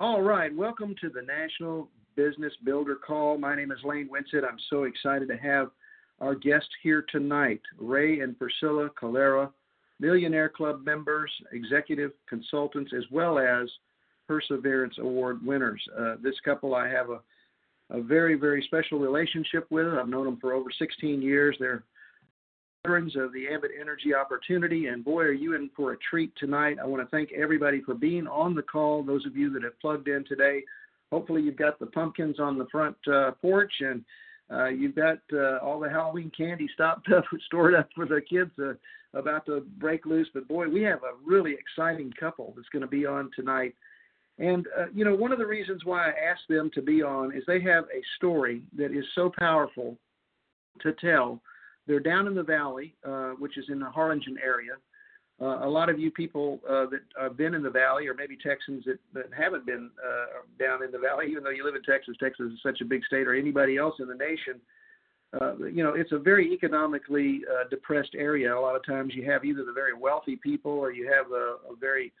All right, welcome to the National Business Builder Call. My name is Lane Winsett. I'm so excited to have our guests here tonight, Ray and Priscilla Calera, Millionaire Club members, executive consultants, as well as Perseverance Award winners. Uh, this couple I have a, a very, very special relationship with. I've known them for over 16 years. They're veterans of the Ambit Energy Opportunity, and boy, are you in for a treat tonight. I want to thank everybody for being on the call. Those of you that have plugged in today, hopefully you've got the pumpkins on the front uh, porch and uh, you've got uh, all the Halloween candy stopped up, stored up for the kids uh, about to break loose. But boy, we have a really exciting couple that's going to be on tonight. And, uh, you know, one of the reasons why I asked them to be on is they have a story that is so powerful to tell. They're down in the valley, uh, which is in the Harlingen area. Uh, a lot of you people uh, that have been in the valley, or maybe Texans that, that haven't been uh, down in the valley, even though you live in Texas, Texas is such a big state, or anybody else in the nation, uh, you know, it's a very economically uh, depressed area. A lot of times you have either the very wealthy people or you have a, a very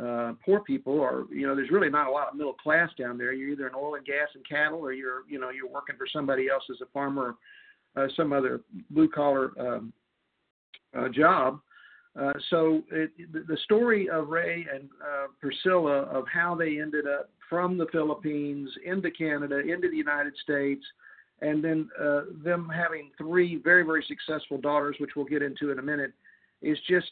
uh, poor people, or you know, there's really not a lot of middle class down there. You're either in oil and gas and cattle, or you're, you know, you're working for somebody else as a farmer, some other blue collar um, uh, job. Uh, so it, the story of Ray and uh, Priscilla of how they ended up from the Philippines into Canada, into the United States, and then uh, them having three very, very successful daughters, which we'll get into in a minute, is just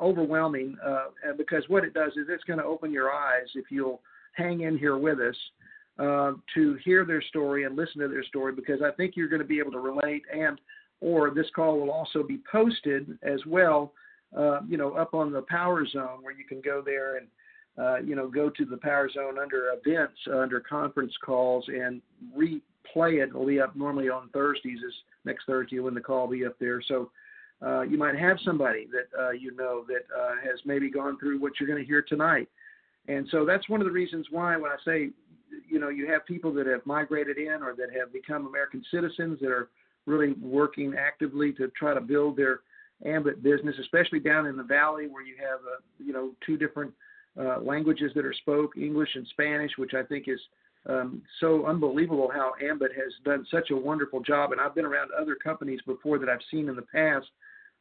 overwhelming uh, because what it does is it's going to open your eyes if you'll hang in here with us uh, to hear their story and listen to their story because I think you're going to be able to relate and or this call will also be posted as well uh, you know, up on the Power Zone where you can go there and, uh, you know, go to the Power Zone under events, under conference calls, and replay it. It'll be up normally on Thursdays. Is next Thursday when the call will be up there. So uh, you might have somebody that uh, you know that uh, has maybe gone through what you're going to hear tonight. And so that's one of the reasons why when I say, you know, you have people that have migrated in or that have become American citizens that are really working actively to try to build their Ambit business, especially down in the valley where you have, uh, you know, two different uh, languages that are spoke, English and Spanish, which I think is um, so unbelievable how Ambit has done such a wonderful job. And I've been around other companies before that I've seen in the past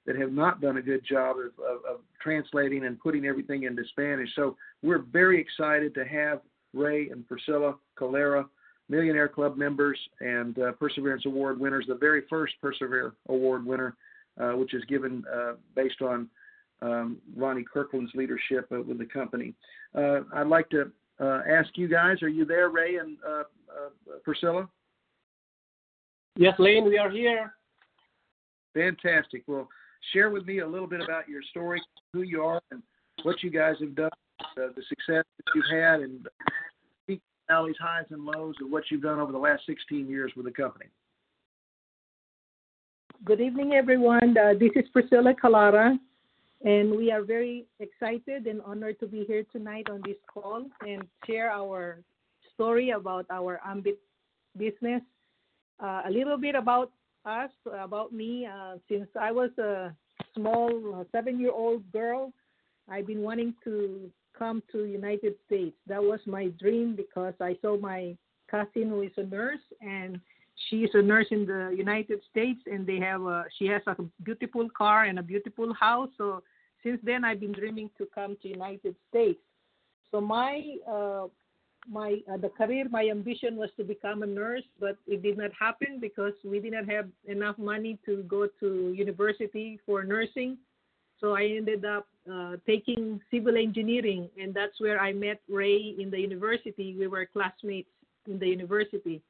that have not done a good job of, of, of translating and putting everything into Spanish. So we're very excited to have Ray and Priscilla Calera, Millionaire Club members and uh, Perseverance Award winners, the very first Persevere Award winner uh, which is given uh, based on um, Ronnie Kirkland's leadership uh, with the company. Uh, I'd like to uh, ask you guys, are you there, Ray and uh, Priscilla? Yes, Lane, we are here. Fantastic. Well, share with me a little bit about your story, who you are, and what you guys have done, the success that you've had, and valleys, highs, and lows of what you've done over the last 16 years with the company. Good evening, everyone. Uh, this is Priscilla Calera, and we are very excited and honored to be here tonight on this call and share our story about our Ambit business. Uh, a little bit about us, about me. Uh, since I was a small seven-year-old girl, I've been wanting to come to United States. That was my dream because I saw my cousin who is a nurse and she is a nurse in the United States, and they have a, she has a beautiful car and a beautiful house. So since then, I've been dreaming to come to United States. So my uh, my uh, the career, my ambition was to become a nurse, but it did not happen because we didn't have enough money to go to university for nursing. So I ended up uh, taking civil engineering, and that's where I met Ray in the university. We were classmates in the university.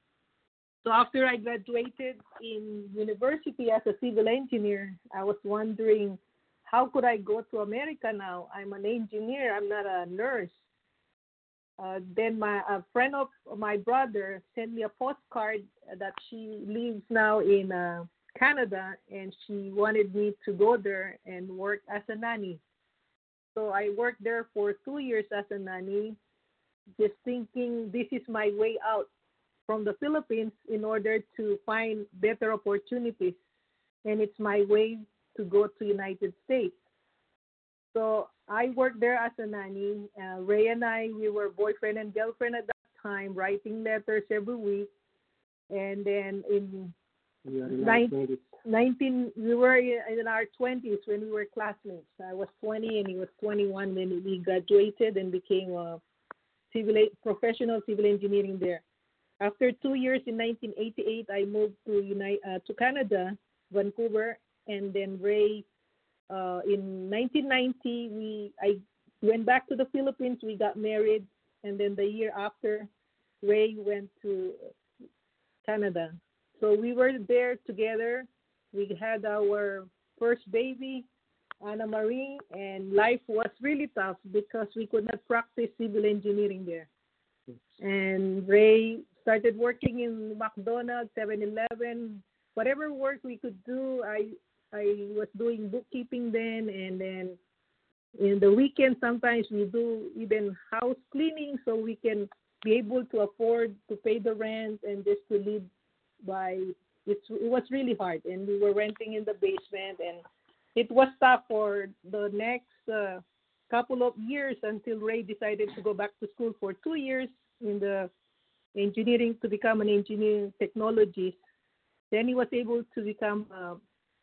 So after I graduated in university as a civil engineer, I was wondering how could I go to America now? I'm an engineer. I'm not a nurse. Uh, then my a friend of my brother sent me a postcard that she lives now in uh, Canada, and she wanted me to go there and work as a nanny. So I worked there for two years as a nanny, just thinking this is my way out from the Philippines in order to find better opportunities. And it's my way to go to United States. So I worked there as a nanny. Uh, Ray and I, we were boyfriend and girlfriend at that time, writing letters every week. And then in We are in Nine- our 20s. 19, we were in our 20s when we were classmates. I was 20 and he was 21 when we graduated and became a civil professional civil engineering there. After two years in 1988, I moved to United, uh, to Canada, Vancouver, and then Ray. Uh, in 1990, we I went back to the Philippines. We got married, and then the year after, Ray went to Canada. So we were there together. We had our first baby, Anna Marie, and life was really tough because we could not practice civil engineering there. And Ray started working in McDonald's, 7-Eleven, whatever work we could do. I I was doing bookkeeping then, and then in the weekend sometimes we do even house cleaning so we can be able to afford to pay the rent and just to live by it's it was really hard and we were renting in the basement and it was tough for the next uh, couple of years until Ray decided to go back to school for two years in the engineering to become an engineering technologist. Then he was able to become a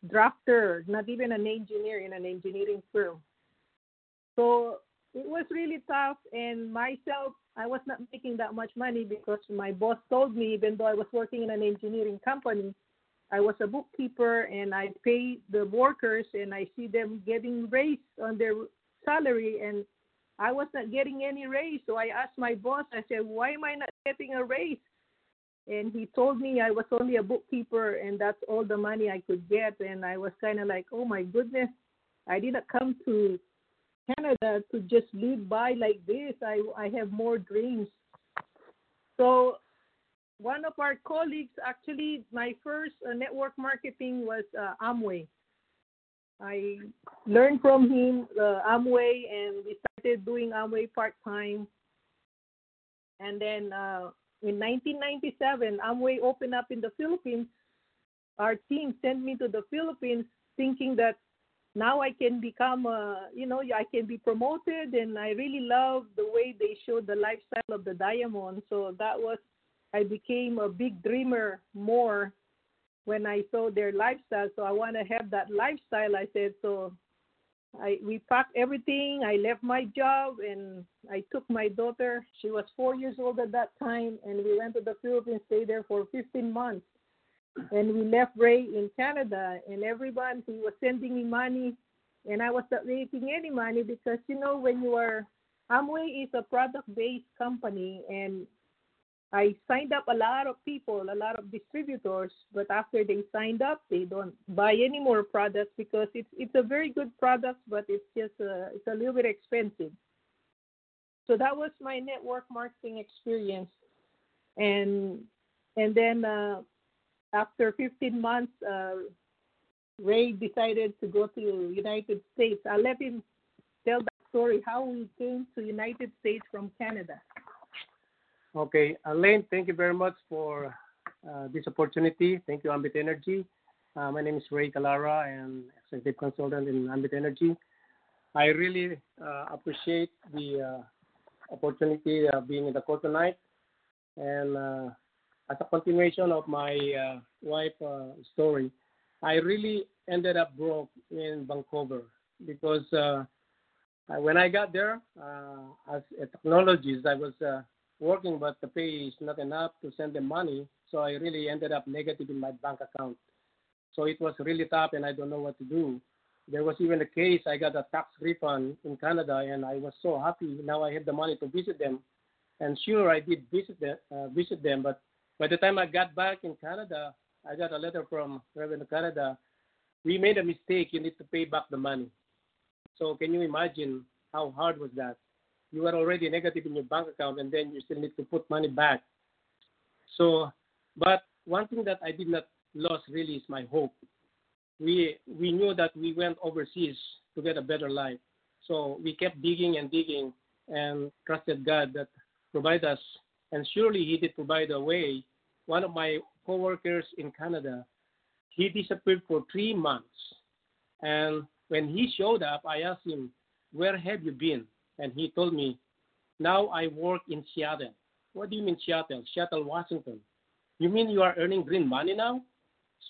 drafter, not even an engineer in an engineering firm. So it was really tough and myself I was not making that much money because my boss told me even though I was working in an engineering company, I was a bookkeeper and I pay the workers and I see them getting raised on their salary and I was not getting any raise. So I asked my boss, I said, Why am I not getting a raise? And he told me I was only a bookkeeper and that's all the money I could get. And I was kind of like, Oh my goodness, I did not come to Canada to just live by like this. I I have more dreams. So one of our colleagues, actually, my first uh, network marketing was uh, Amway. I learned from him uh, Amway, and we started doing Amway part time. And then uh, in 1997, Amway opened up in the Philippines. Our team sent me to the Philippines, thinking that now I can become, a, you know, I can be promoted, and I really love the way they showed the lifestyle of the diamond. So that was, I became a big dreamer more when I saw their lifestyle. So I want to have that lifestyle. I said so. I we packed everything. I left my job and I took my daughter. She was four years old at that time, and we went to the Philippines. Stayed there for 15 months and we left Ray in Canada, and everyone he was sending me money, and I was not making any money because you know when you are Amway is a product-based company, and I signed up a lot of people, a lot of distributors, but after they signed up, they don't buy any more products because it's it's a very good product, but it's just a, it's a little bit expensive. So that was my network marketing experience, and and then. Uh, after 15 months, uh, Ray decided to go to United States. I'll let him tell that story how we came to United States from Canada. Okay, Elaine, thank you very much for uh, this opportunity. Thank you, Ambit Energy. Uh, my name is Ray Calara, and executive consultant in Ambit Energy. I really uh, appreciate the uh, opportunity of being in the call tonight, and uh, as a continuation of my uh, wife uh, story, I really ended up broke in Vancouver because uh, when I got there uh, as a technologist, I was uh, working, but the pay is not enough to send the money. So I really ended up negative in my bank account. So it was really tough, and I don't know what to do. There was even a case I got a tax refund in Canada, and I was so happy. Now I have the money to visit them, and sure I did visit them, uh, visit them, but by the time I got back in Canada, I got a letter from Revenue Canada. We made a mistake. You need to pay back the money. So can you imagine how hard was that? You were already negative in your bank account, and then you still need to put money back. So, but one thing that I did not lose really is my hope. We we knew that we went overseas to get a better life, so we kept digging and digging and trusted God that provide us and surely he did provide a way. One of my coworkers in Canada, he disappeared for three months, and when he showed up, I asked him, where have you been? And he told me, now I work in Seattle. What do you mean Seattle? Seattle, Washington. You mean you are earning green money now?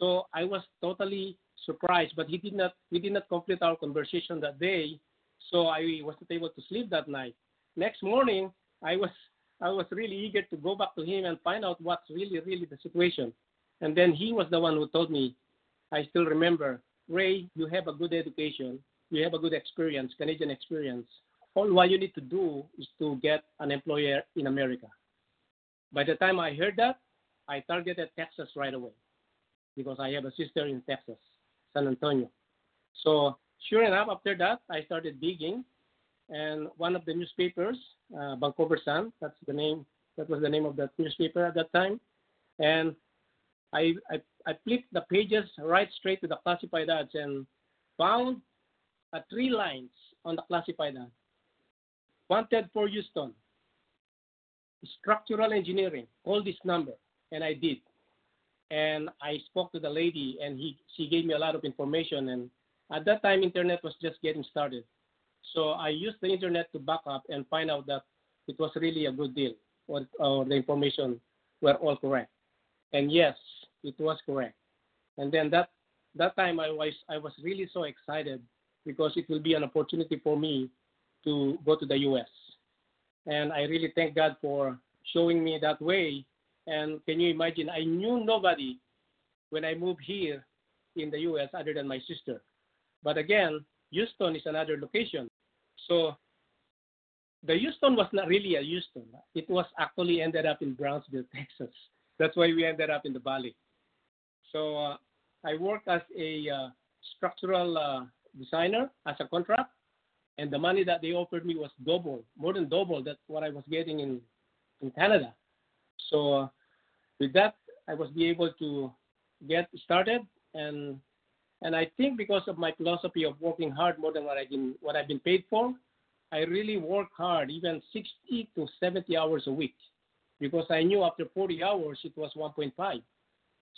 So I was totally surprised, but he did not we did not complete our conversation that day. So I wasn't able to sleep that night. Next morning, I was I was really eager to go back to him and find out what's really really the situation. And then he was the one who told me, I still remember, Ray, you have a good education, you have a good experience, Canadian experience. All what you need to do is to get an employer in America. By the time I heard that, I targeted Texas right away because I have a sister in Texas, San Antonio. So sure enough, after that, I started digging, and one of the newspapers, uh, Vancouver Sun, that's the name, that was the name of that newspaper at that time, and I, I, I flipped the pages right straight to the classified ads and found uh, three lines on the classified ad. Wanted for Houston, structural engineering, call this number. And I did. And I spoke to the lady and he, she gave me a lot of information. And at that time, internet was just getting started. So I used the internet to back up and find out that it was really a good deal or, or the information were all correct. And yes, it was correct. And then that that time I was I was really so excited because it will be an opportunity for me to go to the US. And I really thank God for showing me that way. And can you imagine I knew nobody when I moved here in the US other than my sister. But again, Houston is another location. So the Houston was not really a Houston. It was actually ended up in Brownsville, Texas. That's why we ended up in the valley. So uh, I worked as a uh, structural uh, designer as a contract, and the money that they offered me was double, more than double that what I was getting in in Canada. So uh, with that, I was be able to get started, and and I think because of my philosophy of working hard more than what I've been what I've been paid for, I really work hard, even 60 to 70 hours a week, because I knew after 40 hours it was 1.5.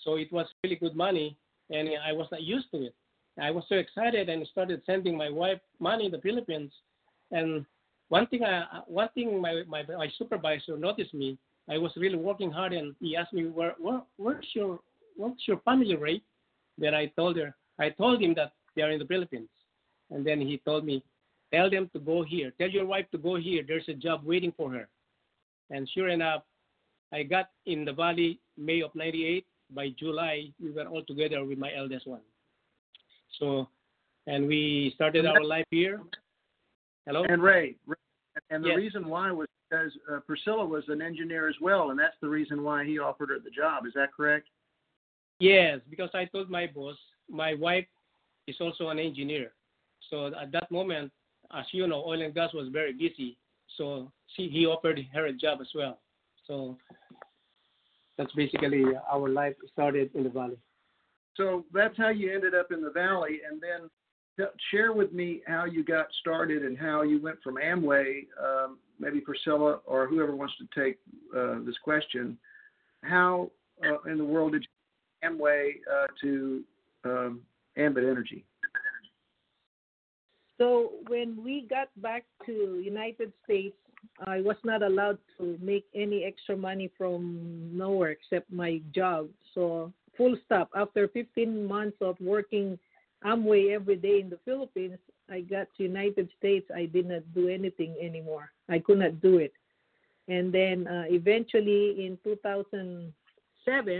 So it was really good money, and I was not used to it. I was so excited and started sending my wife money in the Philippines. And one thing, I, one thing, my, my my supervisor noticed me. I was really working hard, and he asked me, "Where, where where's your what's your family rate?" Then I told her, I told him that they are in the Philippines, and then he told me, "Tell them to go here. Tell your wife to go here. There's a job waiting for her." And sure enough, I got in the valley May of '98, by July, we were all together with my eldest one. So, and we started our life here. Hello. And Ray, and the yes. reason why was because uh, Priscilla was an engineer as well, and that's the reason why he offered her the job. Is that correct? Yes, because I told my boss, my wife is also an engineer. So at that moment, as you know, oil and gas was very busy. So she, he offered her a job as well. So that's basically our life started in the valley. So that's how you ended up in the valley, and then share with me how you got started and how you went from Amway. Um, maybe Priscilla or whoever wants to take uh, this question. How uh, in the world did you Amway uh, to um, Ambit Energy? So when we got back to United States, I was not allowed to make any extra money from nowhere except my job. So full stop. After 15 months of working Amway every day in the Philippines, I got to United States. I did not do anything anymore. I could not do it. And then uh, eventually in 2007,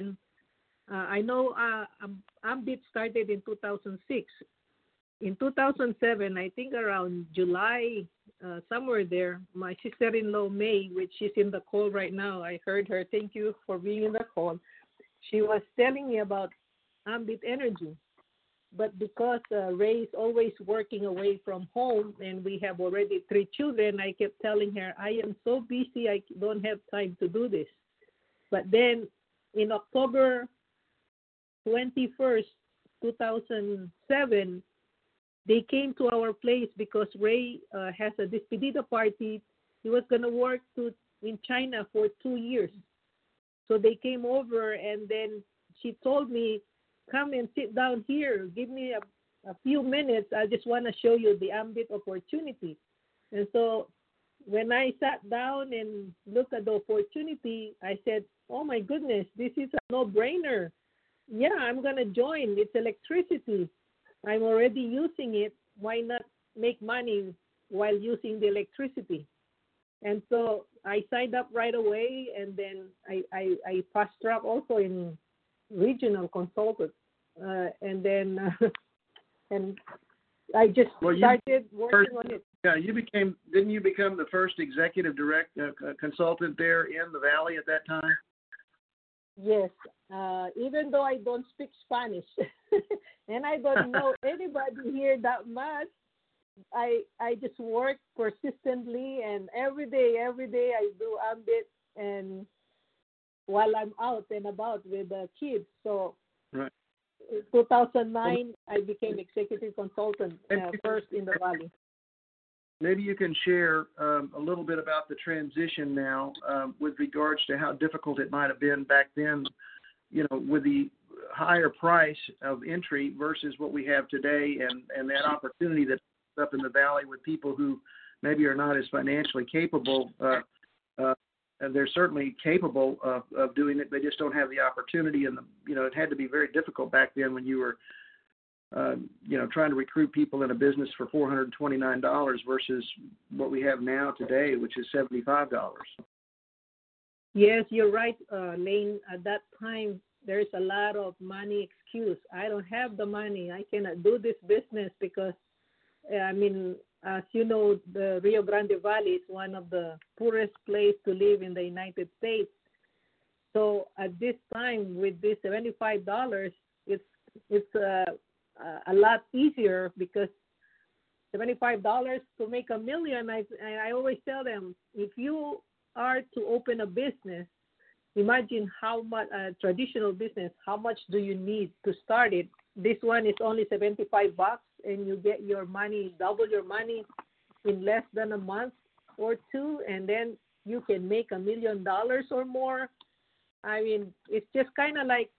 uh, I know uh, Ambit started in 2006. In 2007, I think around July uh, somewhere there, my sister-in-law May, which is in the call right now, I heard her. Thank you for being in the call. She was telling me about Ambit Energy, but because uh, Ray is always working away from home, and we have already three children, I kept telling her, "I am so busy, I don't have time to do this." But then, in October 21st, 2007, they came to our place because Ray uh, has a despedida party. He was going to work to in China for two years. So they came over and then she told me, come and sit down here. Give me a a few minutes, I just want to show you the ambit opportunity. And so when I sat down and looked at the opportunity, I said, oh my goodness, this is a no brainer. Yeah, I'm going to join. It's electricity. I'm already using it. Why not make money while using the electricity? And so I signed up right away, and then I, I, I fast track also in regional consultant. Uh, and then uh, and I just well, started working first, on it. Yeah, you became didn't you become the first executive direct uh, consultant there in the valley at that time? Yes, uh, even though I don't speak Spanish and I don't know anybody here that much, I I just work persistently and every day, every day I do ambit and while I'm out and about with the kids. So right. 2009, I became executive consultant uh, first in the Valley. Maybe you can share um, a little bit about the transition now um, with regards to how difficult it might have been back then, you know, with the higher price of entry versus what we have today and, and that opportunity that's up in the valley with people who maybe are not as financially capable uh, uh, they're certainly capable of, of doing it. They just don't have the opportunity, and you know it had to be very difficult back then when you were, uh, you know, trying to recruit people in a business for four hundred twenty nine dollars versus what we have now today, which is seventy five dollars. Yes, you're right, uh, Lane. At that time, there's a lot of money excuse. I don't have the money. I cannot do this business because, I mean, as you know, the Rio Grande Valley is one of the poorest place to live in the United States. So at this time, with this seventy-five dollars, it's it's uh, a lot easier because seventy-five dollars to make a million. I I always tell them if you are to open a business, imagine how much a traditional business. How much do you need to start it? This one is only seventy-five bucks and you get your money, double your money in less than a month or two, and then you can make a million dollars or more. I mean, it's just kind of like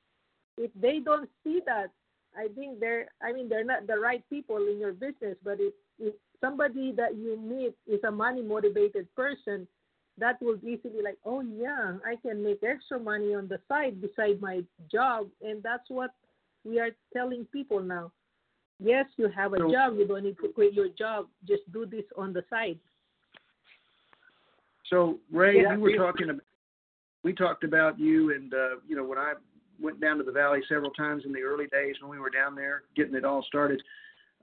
if they don't see that, I think they're, I mean, they're not the right people in your business. But if, if somebody that you meet is a money motivated person, that will easily like, oh yeah, I can make extra money on the side beside my job, and that's what we are telling people now. Yes, you have a so, job. You don't need to quit your job. Just do this on the side. So Ray, yeah, we were talking about we talked about you and uh, you know when I went down to the valley several times in the early days when we were down there getting it all started.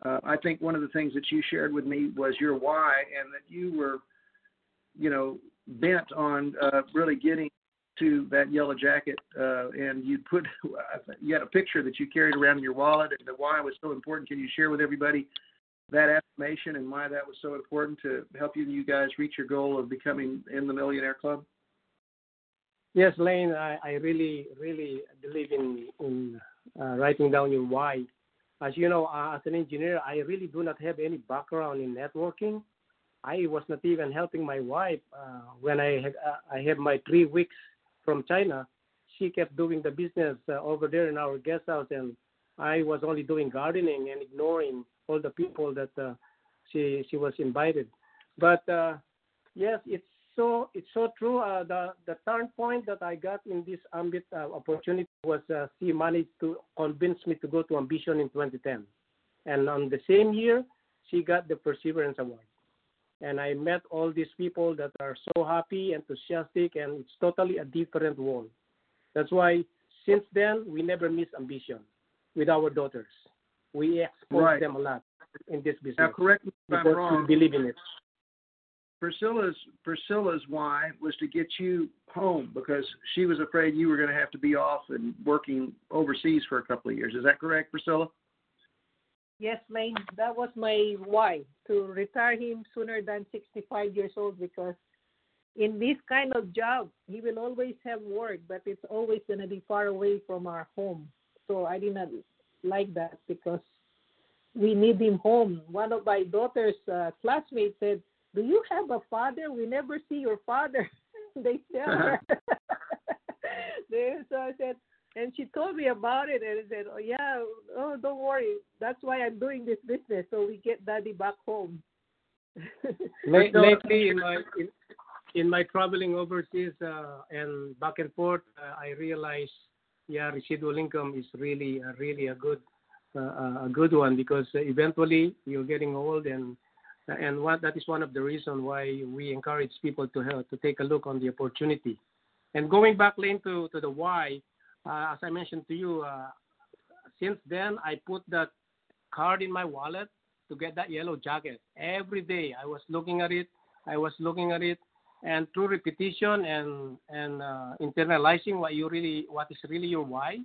Uh, I think one of the things that you shared with me was your why and that you were, you know, bent on uh, really getting to that yellow jacket, uh, and you put you had a picture that you carried around in your wallet, and the why was so important. Can you share with everybody that affirmation and why that was so important to help you and you guys reach your goal of becoming in the Millionaire Club? Yes, Lane, I, I really, really believe in in uh, writing down your why. As you know, uh, as an engineer, I really do not have any background in networking. I was not even helping my wife uh, when I had, uh, I had my three weeks from China, she kept doing the business uh, over there in our guest house, and I was only doing gardening and ignoring all the people that uh, she she was invited. But yes, it's so it's so true. Uh, the the turn point that I got in this ambit uh, opportunity was uh, she managed to convince me to go to Ambition in 2010, and on the same year she got the Perseverance Award and I met all these people that are so happy, enthusiastic, and it's totally a different world. That's why since then we never miss ambition with our daughters. We expose right. them a lot in this business. Now, correct me if I'm wrong. We believe in it. Priscilla's Priscilla's why was to get you home because she was afraid you were going to have to be off and working overseas for a couple of years. Is that correct, Priscilla? Yes, Lane, that was my why to retire him sooner than 65 years old because in this kind of job, he will always have work, but it's always going to be far away from our home. So I did not like that because we need him home. One of my daughter's uh, classmates said, Do you have a father? We never see your father. they tell her. so I said, and she told me about it, and I said, "Oh yeah, oh don't worry. That's why I'm doing this business, so we get daddy back home." Lately, in my in, in my traveling overseas uh, and back and forth, uh, I realized, yeah, residual income is really, uh, really a good, uh, a good one because eventually you're getting old and and what that is one of the reasons why we encourage people to help to take a look on the opportunity. And going back, Lane, to, to the why, uh, as I mentioned to you, uh, since then I put that card in my wallet to get that yellow jacket. Every day I was looking at it, I was looking at it, and through repetition and and uh, internalizing what you really what is really your why,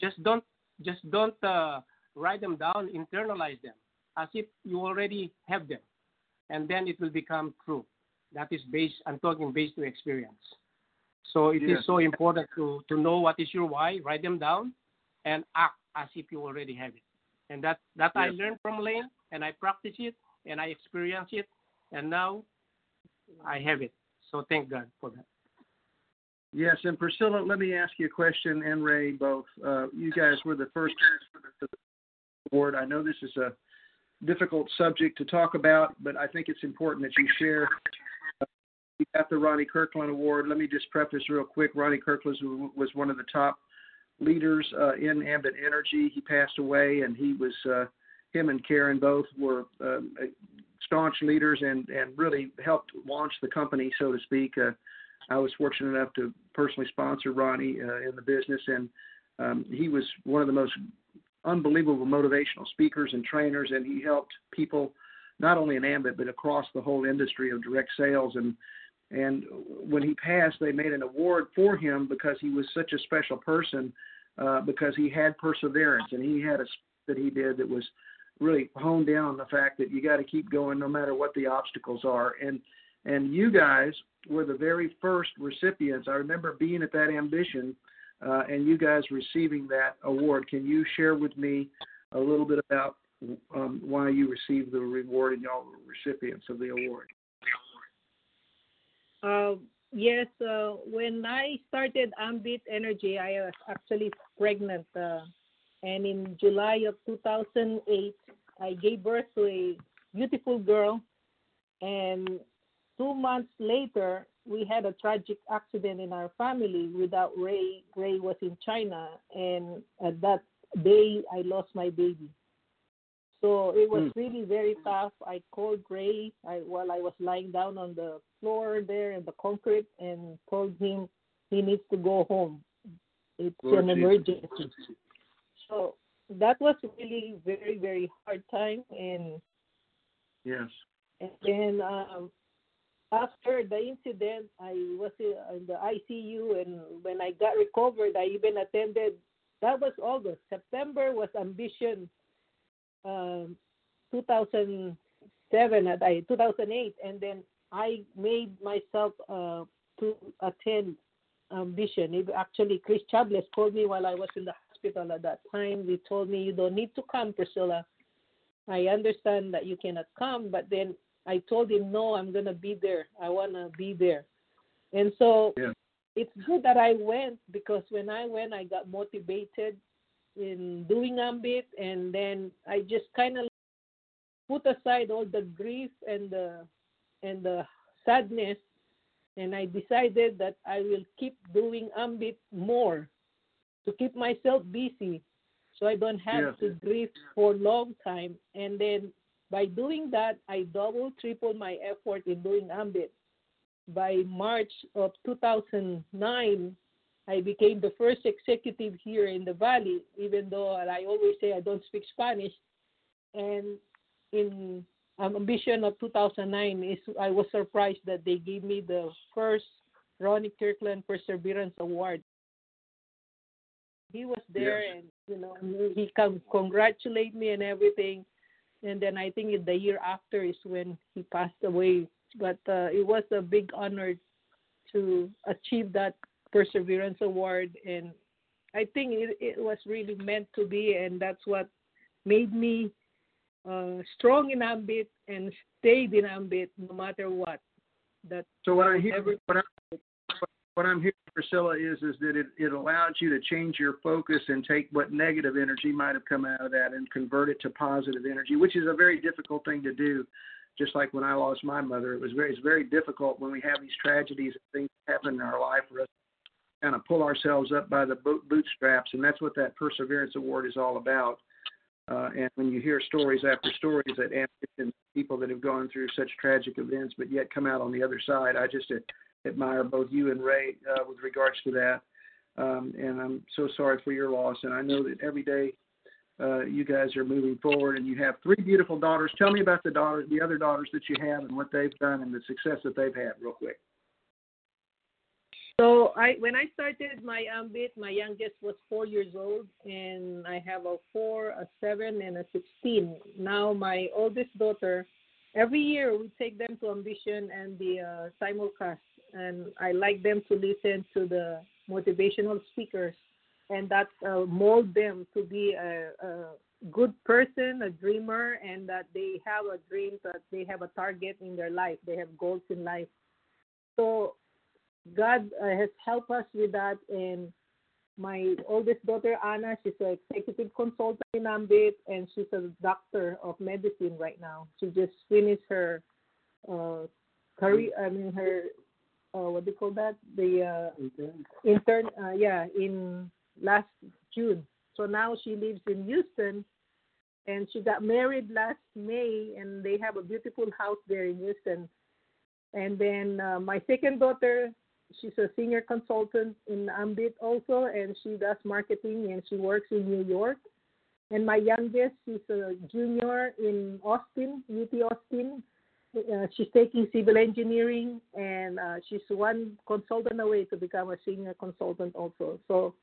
just don't just don't uh, write them down, internalize them as if you already have them, and then it will become true. That is based. I'm talking based to experience. So it is so important to, to know what is your why, write them down, and act as if you already have it. And that, that I learned from Lane, and I practice it, and I experience it, and now I have it. So thank God for that. Yes, and Priscilla, let me ask you a question, and Ray both. Uh, you guys were the first award. I know this is a difficult subject to talk about, but I think it's important that you share we got the Ronnie Kirkland Award. Let me just preface real quick. Ronnie Kirkland was one of the top leaders uh, in Ambit Energy. He passed away, and he was uh, him and Karen both were um, staunch leaders and and really helped launch the company, so to speak. Uh, I was fortunate enough to personally sponsor Ronnie uh, in the business, and um, he was one of the most unbelievable motivational speakers and trainers, and he helped people not only in Ambit but across the whole industry of direct sales and and when he passed, they made an award for him because he was such a special person, uh, because he had perseverance and he had a that he did that was really honed in on the fact that you got to keep going no matter what the obstacles are. And and you guys were the very first recipients. I remember being at that ambition, uh, and you guys receiving that award. Can you share with me a little bit about um, why you received the reward and y'all were recipients of the award? Uh, yes, uh, when I started Ambit Energy, I was actually pregnant. Uh, and in July of 2008, I gave birth to a beautiful girl. And two months later, we had a tragic accident in our family without Ray. Ray was in China. And at that day, I lost my baby. So it was mm. really very tough. I called Ray I, while I was lying down on the floor there in the concrete and told him he needs to go home. It's Lord an Jesus. emergency. So that was really very very hard time and yes. And then um, after the incident, I was in the ICU, and when I got recovered, I even attended. That was August. September was Ambition um, 2007 at I 2008, and then I made myself uh, to attend Ambition. Actually, Chris Chambless called me while I was in the hospital at that time. He told me, "You don't need to come, Priscilla. I understand that you cannot come, but then I told him, no, I'm gonna be there. I wanna be there." And so yeah. it's good that I went because when I went, I got motivated in doing Ambit, and then I just kind of put aside all the grief and the and the sadness, and I decided that I will keep doing Ambit more to keep myself busy, so I don't have yeah. to grieve for a long time. And then by doing that, I double, triple my effort in doing Ambit. By March of 2009, I became the first executive here in the Valley, even though I always say I don't speak Spanish. And in Ambition of 2009, is I was surprised that they gave me the first Ronnie Kirkland Perseverance Award. He was there, yes. and you know, he come congratulate me and everything. And then I think the year after is when he passed away. But uh, it was a big honor to achieve that Perseverance Award, and I think it, it was really meant to be, and that's what made me uh, strong in Ambit and stayed in Ambit no matter what. That so when I hear when I, what I'm hearing, Priscilla, is is that it, it allowed you to change your focus and take what negative energy might have come out of that and convert it to positive energy, which is a very difficult thing to do. Just like when I lost my mother, it was very it's very difficult when we have these tragedies and things happen in our life for us to kind of pull ourselves up by the bootstraps, and that's what that Perseverance Award is all about. Uh, and when you hear stories after stories that and people that have gone through such tragic events, but yet come out on the other side, I just admire both you and Ray uh, with regards to that. Um, and I'm so sorry for your loss. And I know that every day uh, you guys are moving forward, and you have three beautiful daughters. Tell me about the daughters, the other daughters that you have, and what they've done, and the success that they've had, real quick. So I, when I started my ambit, my youngest was four years old, and I have a four, a seven, and a sixteen. Now my oldest daughter, every year we take them to Ambition and the uh, simulcast, and I like them to listen to the motivational speakers, and that uh, mold them to be a, a good person, a dreamer, and that they have a dream, that they have a target in their life, they have goals in life. So God uh, has helped us with that. And my oldest daughter, Anna, she's an executive consultant in Ambit, and she's a doctor of medicine right now. She just finished her uh, career, I mean, her, uh, what do you call that? The uh, intern, intern uh, yeah, in last June. So now she lives in Houston, and she got married last May, and they have a beautiful house there in Houston. And then uh, my second daughter, she's a senior consultant in Ambit also, and she does marketing and she works in New York. And my youngest, she's a junior in Austin, UT Austin. Uh, she's taking civil engineering, and uh, she's one consultant away to become a senior consultant also. So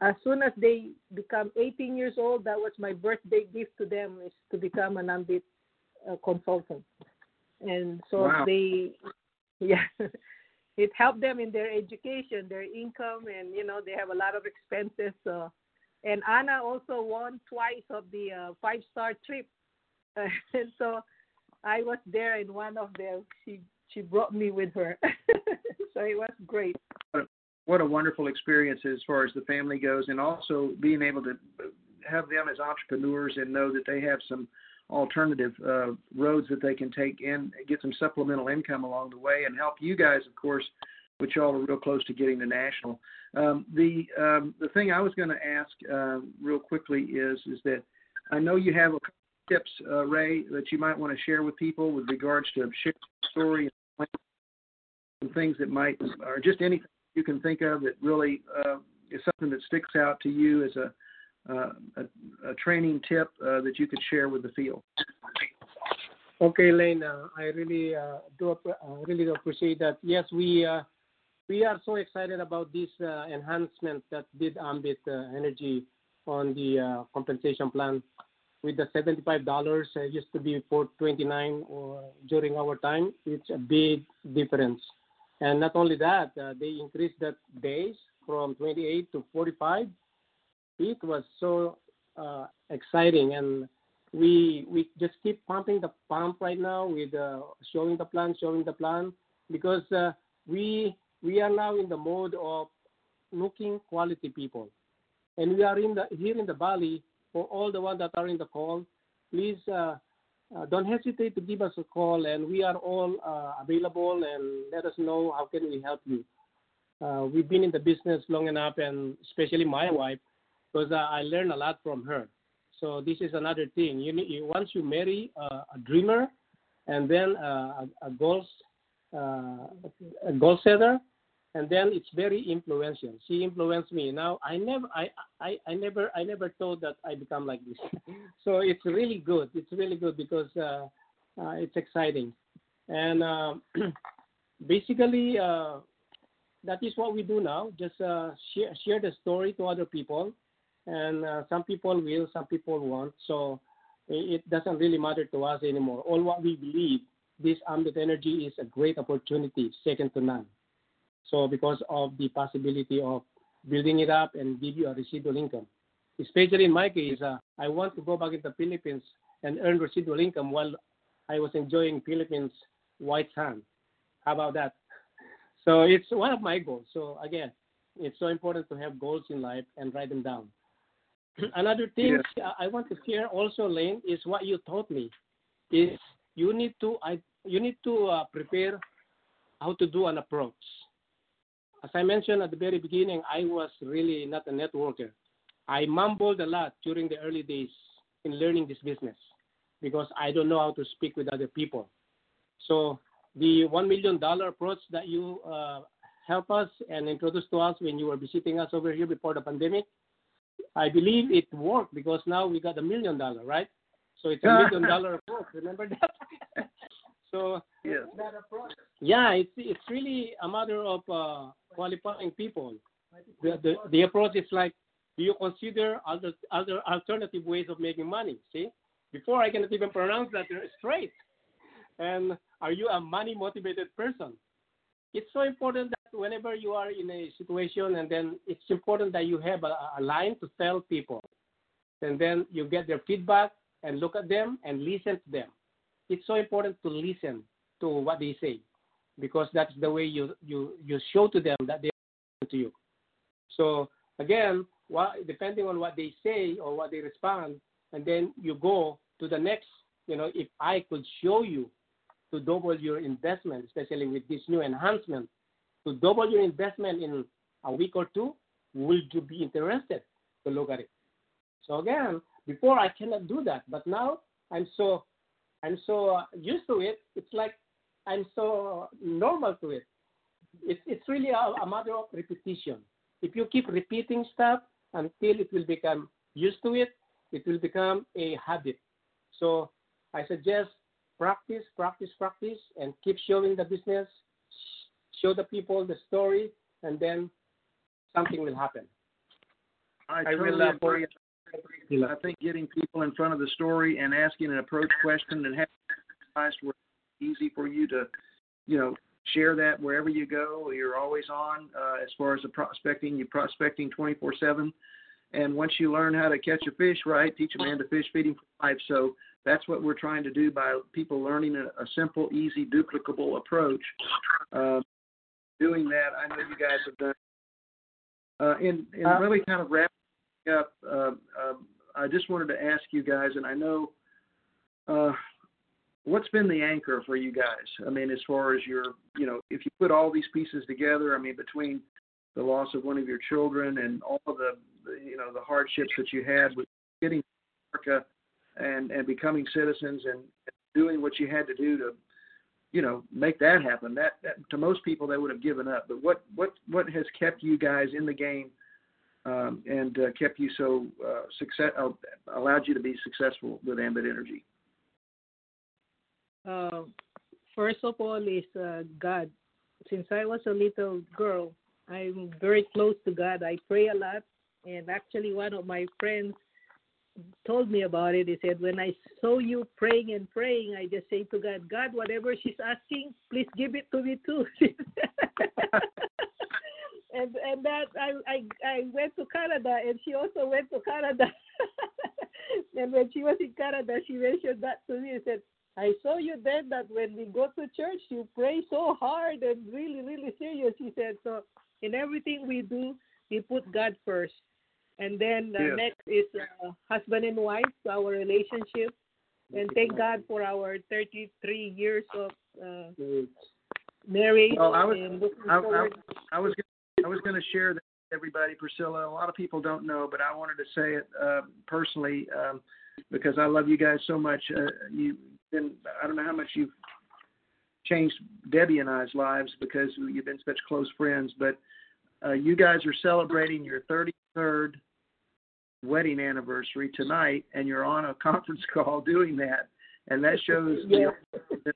as soon as they become 18 years old, that was my birthday gift to them is to become an Ambit uh, consultant. And so wow. they, yeah it helped them in their education, their income, and you know they have a lot of expenses. So, and Anna also won twice of the uh, five star trip, and so I was there in one of them. She she brought me with her, so it was great. What a wonderful experience as far as the family goes, and also being able to have them as entrepreneurs and know that they have some alternative uh, roads that they can take and get some supplemental income along the way and help you guys, of course, which y'all are real close to getting the national. Um, the um, the thing I was going to ask uh, real quickly is is that I know you have a tips, uh, Ray, that you might want to share with people with regards to sharing story and things that might or just anything you can think of that really uh, is something that sticks out to you as a uh, a, a, training tip uh, that you could share with the field? Okay, Lane, uh, I really uh, do uh, really appreciate that. Yes, we uh, we are so excited about this enhancement that did Ambit Energy on the compensation plan. With the seventy-five dollars, it used to be four twenty-nine or during our time. It's a big difference. And not only that, they increased that days from 28 to 45 it was so uh, exciting, and we we just keep pumping the pump right now with uh, showing the plan, showing the plan, because uh, we we are now in the mode of looking quality people, and we are here in the valley for all the ones that are in the call. Please uh, uh, don't hesitate to give us a call, and we are all uh, available. And let us know how can we help you. We've been in the business long enough, and especially my wife because I learned a lot from her. So this is another thing. You, you once you marry a dreamer, and then a, a a goal setter, and then it's very influential. She influenced me. Now I never I, I, I never I never thought that I become like this. so it's really good. It's really good because uh, uh, it's exciting, and uh, basically uh, that is what we do now. Just uh, share share the story to other people, and uh, some people will, some people won't. So it doesn't really matter to us anymore. All what we believe, this Ambit Energy is a great opportunity, second to none. So because of the possibility of building it up and give you a residual income, especially in my case, uh, I want to go back in the Philippines and earn residual income while I was enjoying Philippines white sand. How about that? So it's one of my goals. So again, it's so important to have goals in life and write them down. Another thing yes. I want to share also, Lane, is what you taught me. Is you need to I you need to uh, prepare how to do an approach. As I mentioned at the very beginning, I was really not a networker. I mumbled a lot during the early days in learning this business because I don't know how to speak with other people. So the one million dollar approach that you uh, help us and introduced to us when you were visiting us over here before the pandemic, I believe it worked because now we got a million dollar, right? So it's a million dollar approach. Remember that? so yes. Yeah, it's it's really a matter of uh, qualifying people. The, the the approach is like, do you consider other other alternative ways of making money? See, before I cannot even pronounce that straight. And are you a money motivated person? It's so important that whenever you are in a situation, and then it's important that you have a, a line to tell people, and then you get their feedback and look at them and listen to them. It's so important to listen to what they say because that's the way you you you show to them that they are to you. So again, what, depending on what they say or what they respond, and then you go to the next. You know, if I could show you to double your investment, especially with this new enhancement, to double your investment in a week or two, would you be interested to look at it? So again, before I cannot do that, but now I'm so I'm so used to it. It's like I'm so normal to it. It's it's really a, a matter of repetition. If you keep repeating stuff until it will become used to it, it will become a habit. So I suggest practice, practice, practice, and keep showing the business, show the people the story, and then something will happen. I, I totally will, uh, agree. I think getting people in front of the story and asking an approach question and having advice where it's easy for you to, you know, share that wherever you go. You're always on uh, as far as the prospecting. You're prospecting 24/7, and once you learn how to catch a fish right, teach a man to fish, feeding for life. So that's what we're trying to do by people learning a, a simple, easy, duplicable approach. Uh, doing that, I know you guys have done. Uh, and, and uh, really kind of wrapping up, uh, uh, I just wanted to ask you guys, and I know uh, what's been the anchor for you guys? I mean, as far as your, you know, if you put all these pieces together, I mean, between the loss of one of your children and all of the, you know, the hardships that you had with getting America and and becoming citizens and doing what you had to do to, you know, make that happen. That, that to most people they would have given up. But what what what has kept you guys in the game? Um, and uh, kept you so uh, success uh, allowed you to be successful with Ambit Energy? Uh, first of all, is uh, God. Since I was a little girl, I'm very close to God. I pray a lot, and actually, one of my friends told me about it. He said, When I saw you praying and praying, I just say to God, God, whatever she's asking, please give it to me too. and and that I I I went to Canada and she also went to Canada. and when she was in Canada, she mentioned that to me. She said, "I saw you then that when we go to church, you pray so hard and really really serious." She said, "So in everything we do, we put God first, and then the yes. next is uh, husband and wife, our relationship." And thank God for our 33 years of uh, marriage. Well, I was, I, I, I was I was going to share that with everybody, Priscilla. A lot of people don't know, but I wanted to say it uh, personally um, because I love you guys so much. Uh, you've been, I don't know how much you've changed Debbie and I's lives because you've been such close friends, but uh, you guys are celebrating your 33rd wedding anniversary tonight, and you're on a conference call doing that, and that shows yeah. the,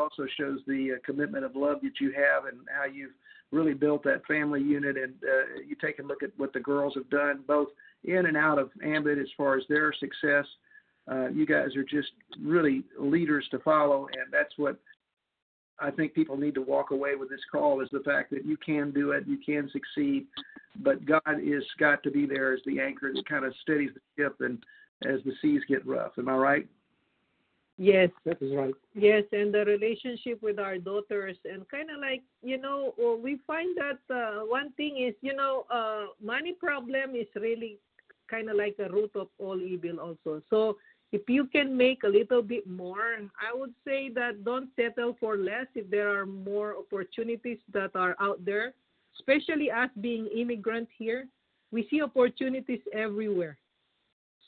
also shows the uh, commitment of love that you have and how you've really built that family unit. And uh, you take a look at what the girls have done, both in and out of Ambit, as far as their success. Uh, you guys are just really leaders to follow, and that's what I think people need to walk away with this call is the fact that you can do it, you can succeed, but God is got to be there as the anchor that kind of steadies the ship and as the seas get rough. Am I right? Yes, that is right. Yes, and the relationship with our daughters, and kind of like you know, we find that uh, one thing is you know, uh, money problem is really kind of like a root of all evil also. So if you can make a little bit more, I would say that don't settle for less if there are more opportunities that are out there, especially us being immigrant here. We see opportunities everywhere.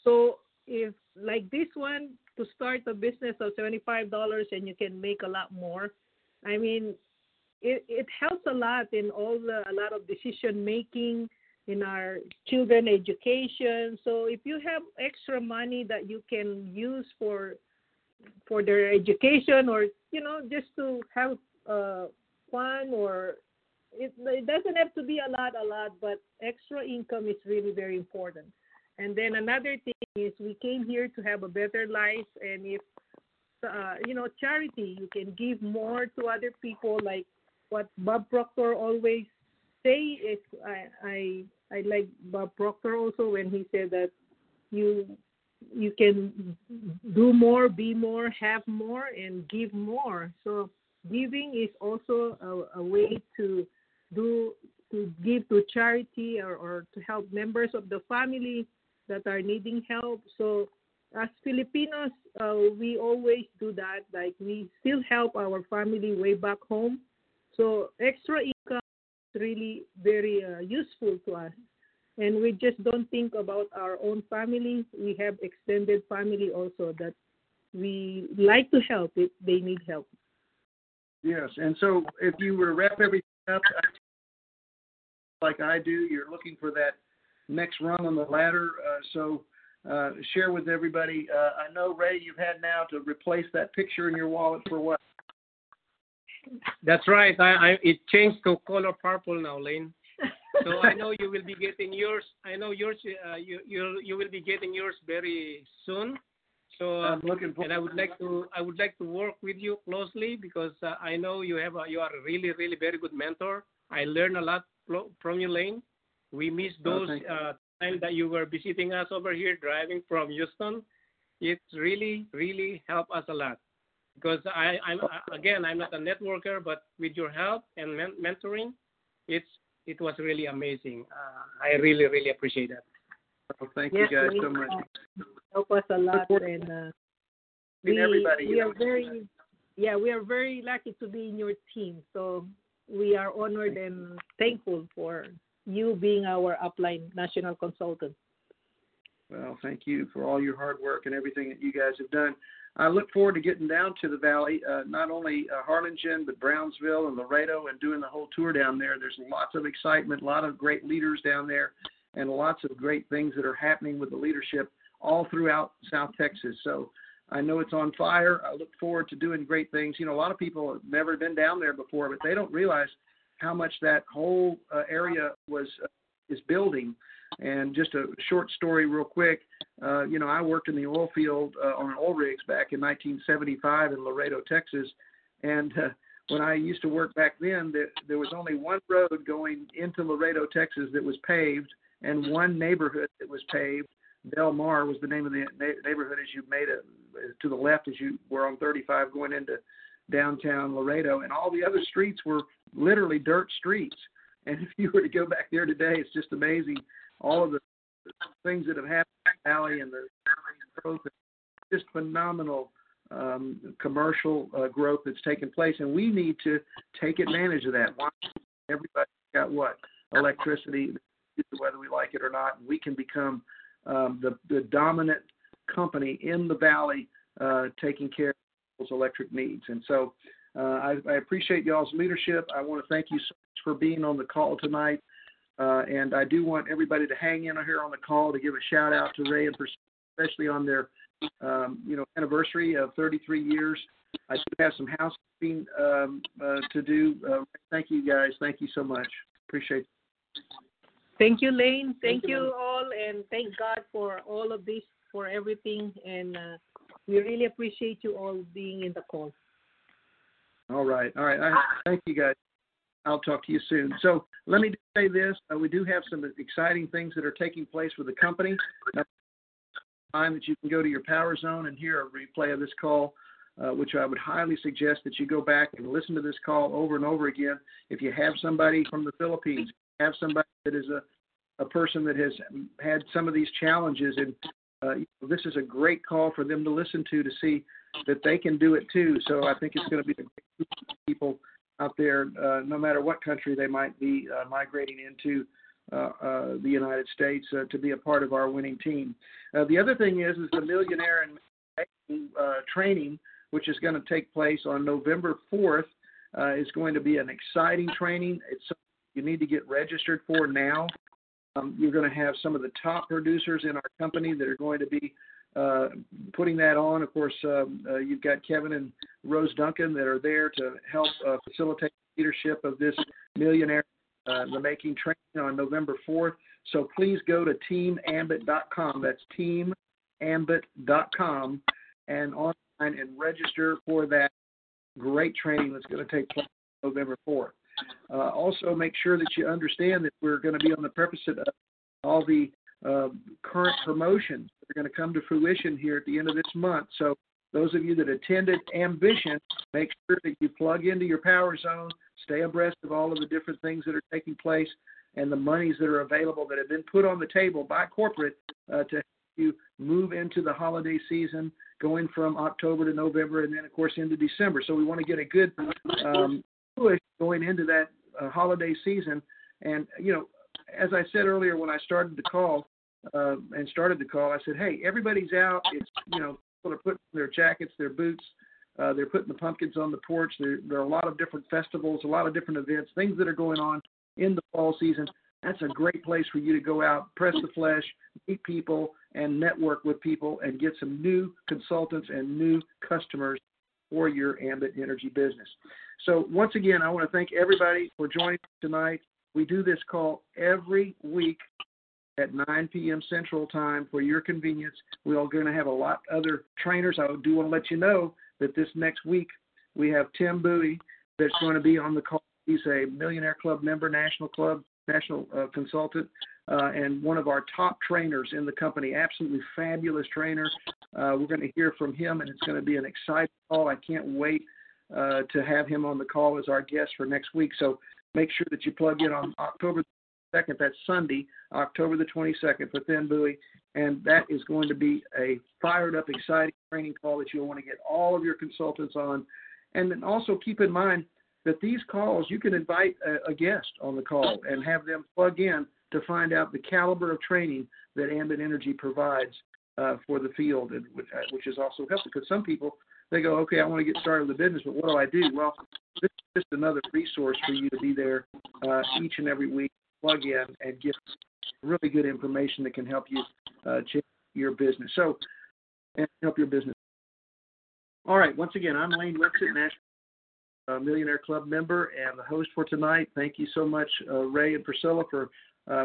So if like this one to start a business of $75 and you can make a lot more, I mean, it, it helps a lot in all the a lot of decision making in our children education. So if you have extra money that you can use for for their education or you know just to have uh, fun or it, it doesn't have to be a lot a lot but extra income is really very important and then another thing is we came here to have a better life and if uh, you know charity you can give more to other people like what Bob Proctor always say is I, I I like Bob Proctor also when he said that you you can do more, be more, have more, and give more. So giving is also a, a way to do to give to charity or, or to help members of the family that are needing help. So as Filipinos, uh, we always do that. Like we still help our family way back home. So extra income is really very uh, useful to us. And we just don't think about our own family. We have extended family also that we like to help if they need help. Yes, and so if you were to wrap everything up like I do, you're looking for that next rung on the ladder. Uh, so uh, share with everybody. Uh, I know Ray, you've had now to replace that picture in your wallet for what? That's right. I, I it changed to color purple now, Lane. so I know you will be getting yours. I know yours. Uh, you you you will be getting yours very soon. So I'm looking for. And I would like to I would like to work with you closely because uh, I know you have a, you are a really really very good mentor. I learned a lot from you, Lane. We missed Oh, those thank you. uh, time that you were visiting us over here driving from Houston. It's really really helped us a lot because I, I'm again I'm not a networker, but with your help and men- mentoring, it's it was really amazing. Uh, I really really appreciate that. Oh, thank Yeah, you guys we, so much. uh, help us a lot, and uh, we everybody, we are know. very yeah we are very lucky to be in your team. So we are honored and thankful for you being our upline national consultant. Well, thank you for all your hard work and everything that you guys have done. I look forward to getting down to the valley, uh, not only uh, Harlingen, but Brownsville and Laredo, and doing the whole tour down there. There's lots of excitement, a lot of great leaders down there, and lots of great things that are happening with the leadership all throughout South Texas. So I know it's on fire. I look forward to doing great things. You know, a lot of people have never been down there before, but they don't realize how much that whole uh, area was uh, is building. And just a short story, real quick. Uh, you know, I worked in the oil field uh, on oil rigs back in 1975 in Laredo, Texas, and uh, when I used to work back then, there, there was only one road going into Laredo, Texas, that was paved, and one neighborhood that was paved. Del Mar was the name of the na- neighborhood as you made it to the left as you were on 35 going into downtown Laredo, and all the other streets were literally dirt streets. And if you were to go back there today, it's just amazing all of the things that have happened in the valley and the growth, just phenomenal um, commercial uh, growth that's taken place, and we need to take advantage of that. Everybody's got what electricity, whether we like it or not. We can become um, the the dominant company in the valley, uh, taking care electric needs. And so, uh, I, I appreciate y'all's leadership. I want to thank you so much for being on the call tonight. Uh, and I do want everybody to hang in here on the call to give a shout out to Ray and Pers- especially on their um, you know anniversary of 33 years. I do have some housekeeping um, uh, to do. Uh, thank you guys. Thank you so much. Appreciate. It. Thank you, Lane. Thank Thank, you, you all, and thank God for all of this, for everything, and uh, we really appreciate you all being in the call. All right. All right. I, thank you guys. I'll talk to you soon. So let me say this: uh, we do have some exciting things that are taking place with the company. Time that you can go to your PowerZone and hear a replay of this call, uh, which I would highly suggest that you go back and listen to this call over and over again. If you have somebody from the Philippines, have somebody that is a, a person that has had some of these challenges, and uh, this is a great call for them to listen to to see that they can do it too. So I think it's going to be of people out there, uh, no matter what country they might be uh, migrating into uh, uh, the United States, uh, to be a part of our winning team. The other thing is, is the Millionaire and training, which is going to take place on November 4th, uh, is going to be an exciting training. It's you need to get registered for now. Um, you're going to have some of the top producers in our company that are going to be uh, putting that on. Of course, um, uh, you've got Kevin and Rose Duncan that are there to help uh, facilitate leadership of this millionaire uh, the making training on November 4th. So please go to teamambit.com. That's teamambit.com and online and register for that great training that's going to take place November 4th. Uh, also, make sure that you understand that we're going to be on the precipice of all the uh, current promotions that are going to come to fruition here at the end of this month. So, those of you that attended Ambition, make sure that you plug into your PowerZone, stay abreast of all of the different things that are taking place and the monies that are available that have been put on the table by corporate uh, to help you move into the holiday season, going from October to November, and then of course into December. So we want to get a good um, going into that uh, holiday season. And you know, as I said earlier when I started the call uh, and started the call, I said, "Hey, everybody's out. It's you know, people are putting their jackets, their boots." Uh, they're putting the pumpkins on the porch. There, there are a lot of different festivals, a lot of different events, things that are going on in the fall season. That's a great place for you to go out, press the flesh, meet people, and network with people and get some new consultants and new customers for your Ambit Energy business. So, once again, I want to thank everybody for joining tonight. We do this call every week at 9 p.m. Central Time for your convenience. We are going to have a lot other trainers. I do want to let you know that this next week we have Tim Bowie that's going to be on the call. He's a Millionaire Club member, National Club, National uh, Consultant, uh, and one of our top trainers in the company. Absolutely fabulous trainer. Uh, we're going to hear from him, and it's going to be an exciting call. I can't wait uh, to have him on the call as our guest for next week. So make sure that you plug in on October 2nd. That's Sunday, October the 22nd for Tim Bowie. And that is going to be a fired up, exciting training call that you'll want to get all of your consultants on. And then also keep in mind that these calls, you can invite a, a guest on the call and have them plug in to find out the caliber of training that Ambit Energy provides uh, for the field, and which, uh, which is also helpful because some people they go, okay, I want to get started with the business, but what do I do? Well, this is just another resource for you to be there uh, each and every week, plug in, and get really good information that can help you uh, change your business. So, and help your business. All right. Once again, I'm Lane Wixit, National Millionaire Club member and the host for tonight. Thank you so much, uh, Ray and Priscilla, for uh,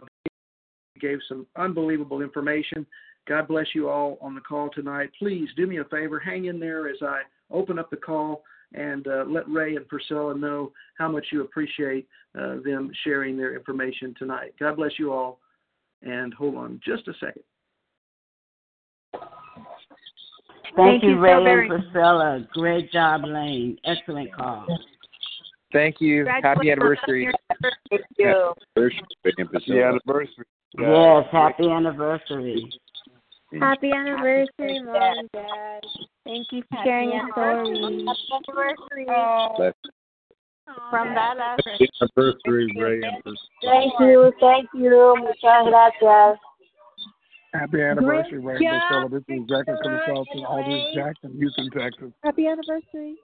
gave some unbelievable information. God bless you all on the call tonight. Please do me a favor, hang in there as I open up the call and uh, let Ray and Priscilla know how much you appreciate uh, them sharing their information tonight. God bless you all. And hold on just a second. Thank, Thank you, Ray so and Priscilla. Great job, Lane. Excellent call. Thank you. Happy anniversary. Thank you. Happy anniversary. Yes, happy anniversary. Happy anniversary, Mom and Dad. Thank you for sharing your story. Happy anniversary. From Dallas. Happy anniversary, Ray and Thank you, thank you. Muchas gracias. Happy anniversary, Ray and Priscilla. This is Jackson Consulting, Aldridge Jackson, Houston, Texas. Happy anniversary.